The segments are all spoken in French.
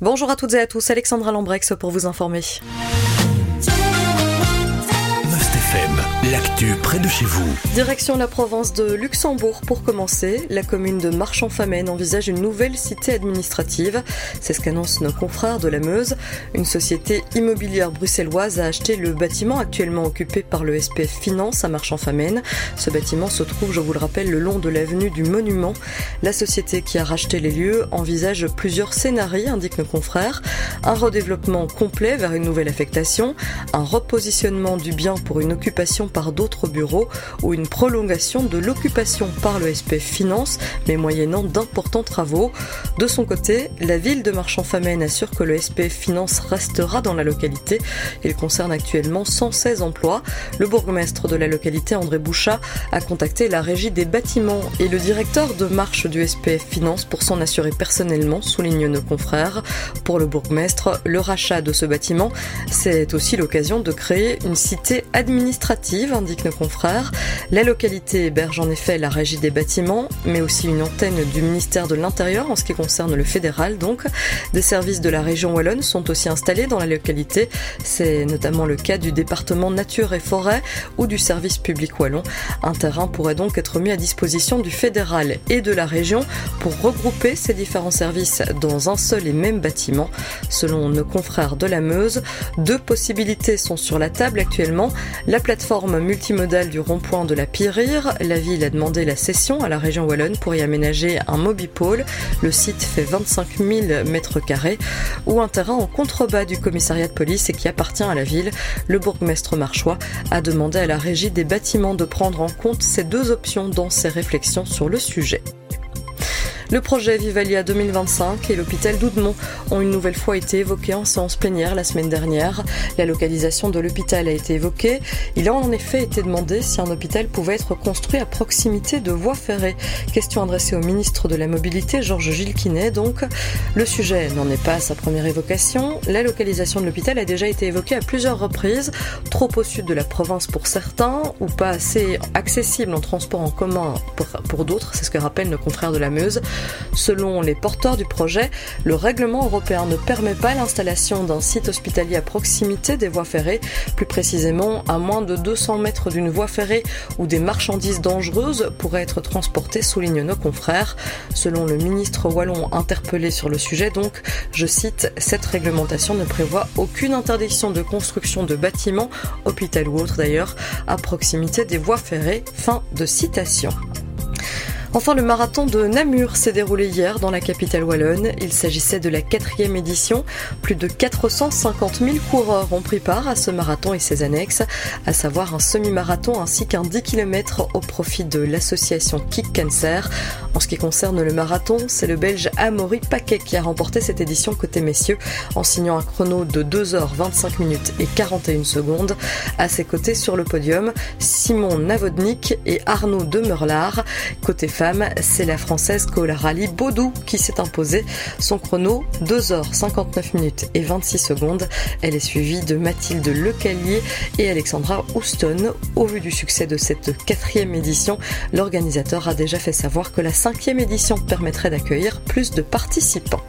Bonjour à toutes et à tous, Alexandra Lambrex pour vous informer. L'actu près de chez vous. Direction la province de Luxembourg pour commencer. La commune de Marchand-Famenne envisage une nouvelle cité administrative. C'est ce qu'annonce nos confrères de la Meuse. Une société immobilière bruxelloise a acheté le bâtiment actuellement occupé par le SPF Finance à Marchand-Famenne. Ce bâtiment se trouve, je vous le rappelle, le long de l'avenue du Monument. La société qui a racheté les lieux envisage plusieurs scénarios, indiquent nos confrères. Un redéveloppement complet vers une nouvelle affectation, un repositionnement du bien pour une occupation par d'autres bureaux ou une prolongation de l'occupation par le SPF Finance, mais moyennant d'importants travaux. De son côté, la ville de Marchand-Famenne assure que le SPF Finance restera dans la localité. Il concerne actuellement 116 emplois. Le bourgmestre de la localité, André Bouchat, a contacté la régie des bâtiments et le directeur de marche du SPF Finance pour s'en assurer personnellement, soulignent nos confrères. Pour le bourgmestre, le rachat de ce bâtiment, c'est aussi l'occasion de créer une cité administrative indiquent nos confrères. La localité héberge en effet la régie des bâtiments, mais aussi une antenne du ministère de l'Intérieur en ce qui concerne le fédéral. Donc, des services de la région wallonne sont aussi installés dans la localité. C'est notamment le cas du département nature et forêt ou du service public wallon. Un terrain pourrait donc être mis à disposition du fédéral et de la région pour regrouper ces différents services dans un seul et même bâtiment. Selon nos confrères de la Meuse, deux possibilités sont sur la table actuellement. La plateforme multimodal du rond-point de la Pirir, la ville a demandé la cession à la région Wallonne pour y aménager un mobipôle. Le site fait 25 000 mètres carrés ou un terrain en contrebas du commissariat de police et qui appartient à la ville. Le bourgmestre marchois a demandé à la régie des bâtiments de prendre en compte ces deux options dans ses réflexions sur le sujet. Le projet Vivalia 2025 et l'hôpital d'Oudemont ont une nouvelle fois été évoqués en séance plénière la semaine dernière. La localisation de l'hôpital a été évoquée. Il a en effet été demandé si un hôpital pouvait être construit à proximité de voies ferrées. Question adressée au ministre de la Mobilité, Georges Gilles Quinet. Donc, le sujet n'en est pas à sa première évocation. La localisation de l'hôpital a déjà été évoquée à plusieurs reprises. Trop au sud de la province pour certains ou pas assez accessible en transport en commun pour, d'autres. C'est ce que rappellent nos confrères de la Meuse. Selon les porteurs du projet, le règlement européen ne permet pas l'installation d'un site hospitalier à proximité des voies ferrées, plus précisément à moins de 200 mètres d'une voie ferrée où des marchandises dangereuses pourraient être transportées, soulignent nos confrères. Selon le ministre wallon interpellé sur le sujet, donc, je cite, cette réglementation ne prévoit aucune interdiction de construction de bâtiments, hôpital ou autre d'ailleurs, à proximité des voies ferrées. Fin de citation. Enfin, le marathon de Namur s'est déroulé hier dans la capitale wallonne. Il s'agissait de la quatrième édition. Plus de 450 000 coureurs ont pris part à ce marathon et ses annexes, à savoir un semi-marathon ainsi qu'un 10 km au profit de l'association Kick Cancer. En ce qui concerne le marathon, c'est le Belge Amaury Paquet qui a remporté cette édition côté messieurs en signant un chrono de 2h25 minutes et 41 secondes. À ses côtés sur le podium, Simon Navodnik et Arnaud Demeurlard. Côté c'est la française Rally Baudou qui s'est imposée. Son chrono 2h59 minutes et 26 secondes. Elle est suivie de Mathilde Lecalier et Alexandra Houston. Au vu du succès de cette quatrième édition, l'organisateur a déjà fait savoir que la cinquième édition permettrait d'accueillir plus de participants.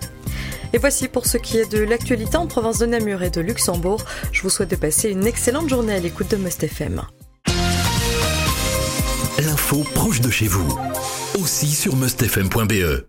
Et voici pour ce qui est de l'actualité en province de Namur et de Luxembourg. Je vous souhaite de passer une excellente journée à l'écoute de Must FM. L'info proche de chez vous aussi sur mustfm.be.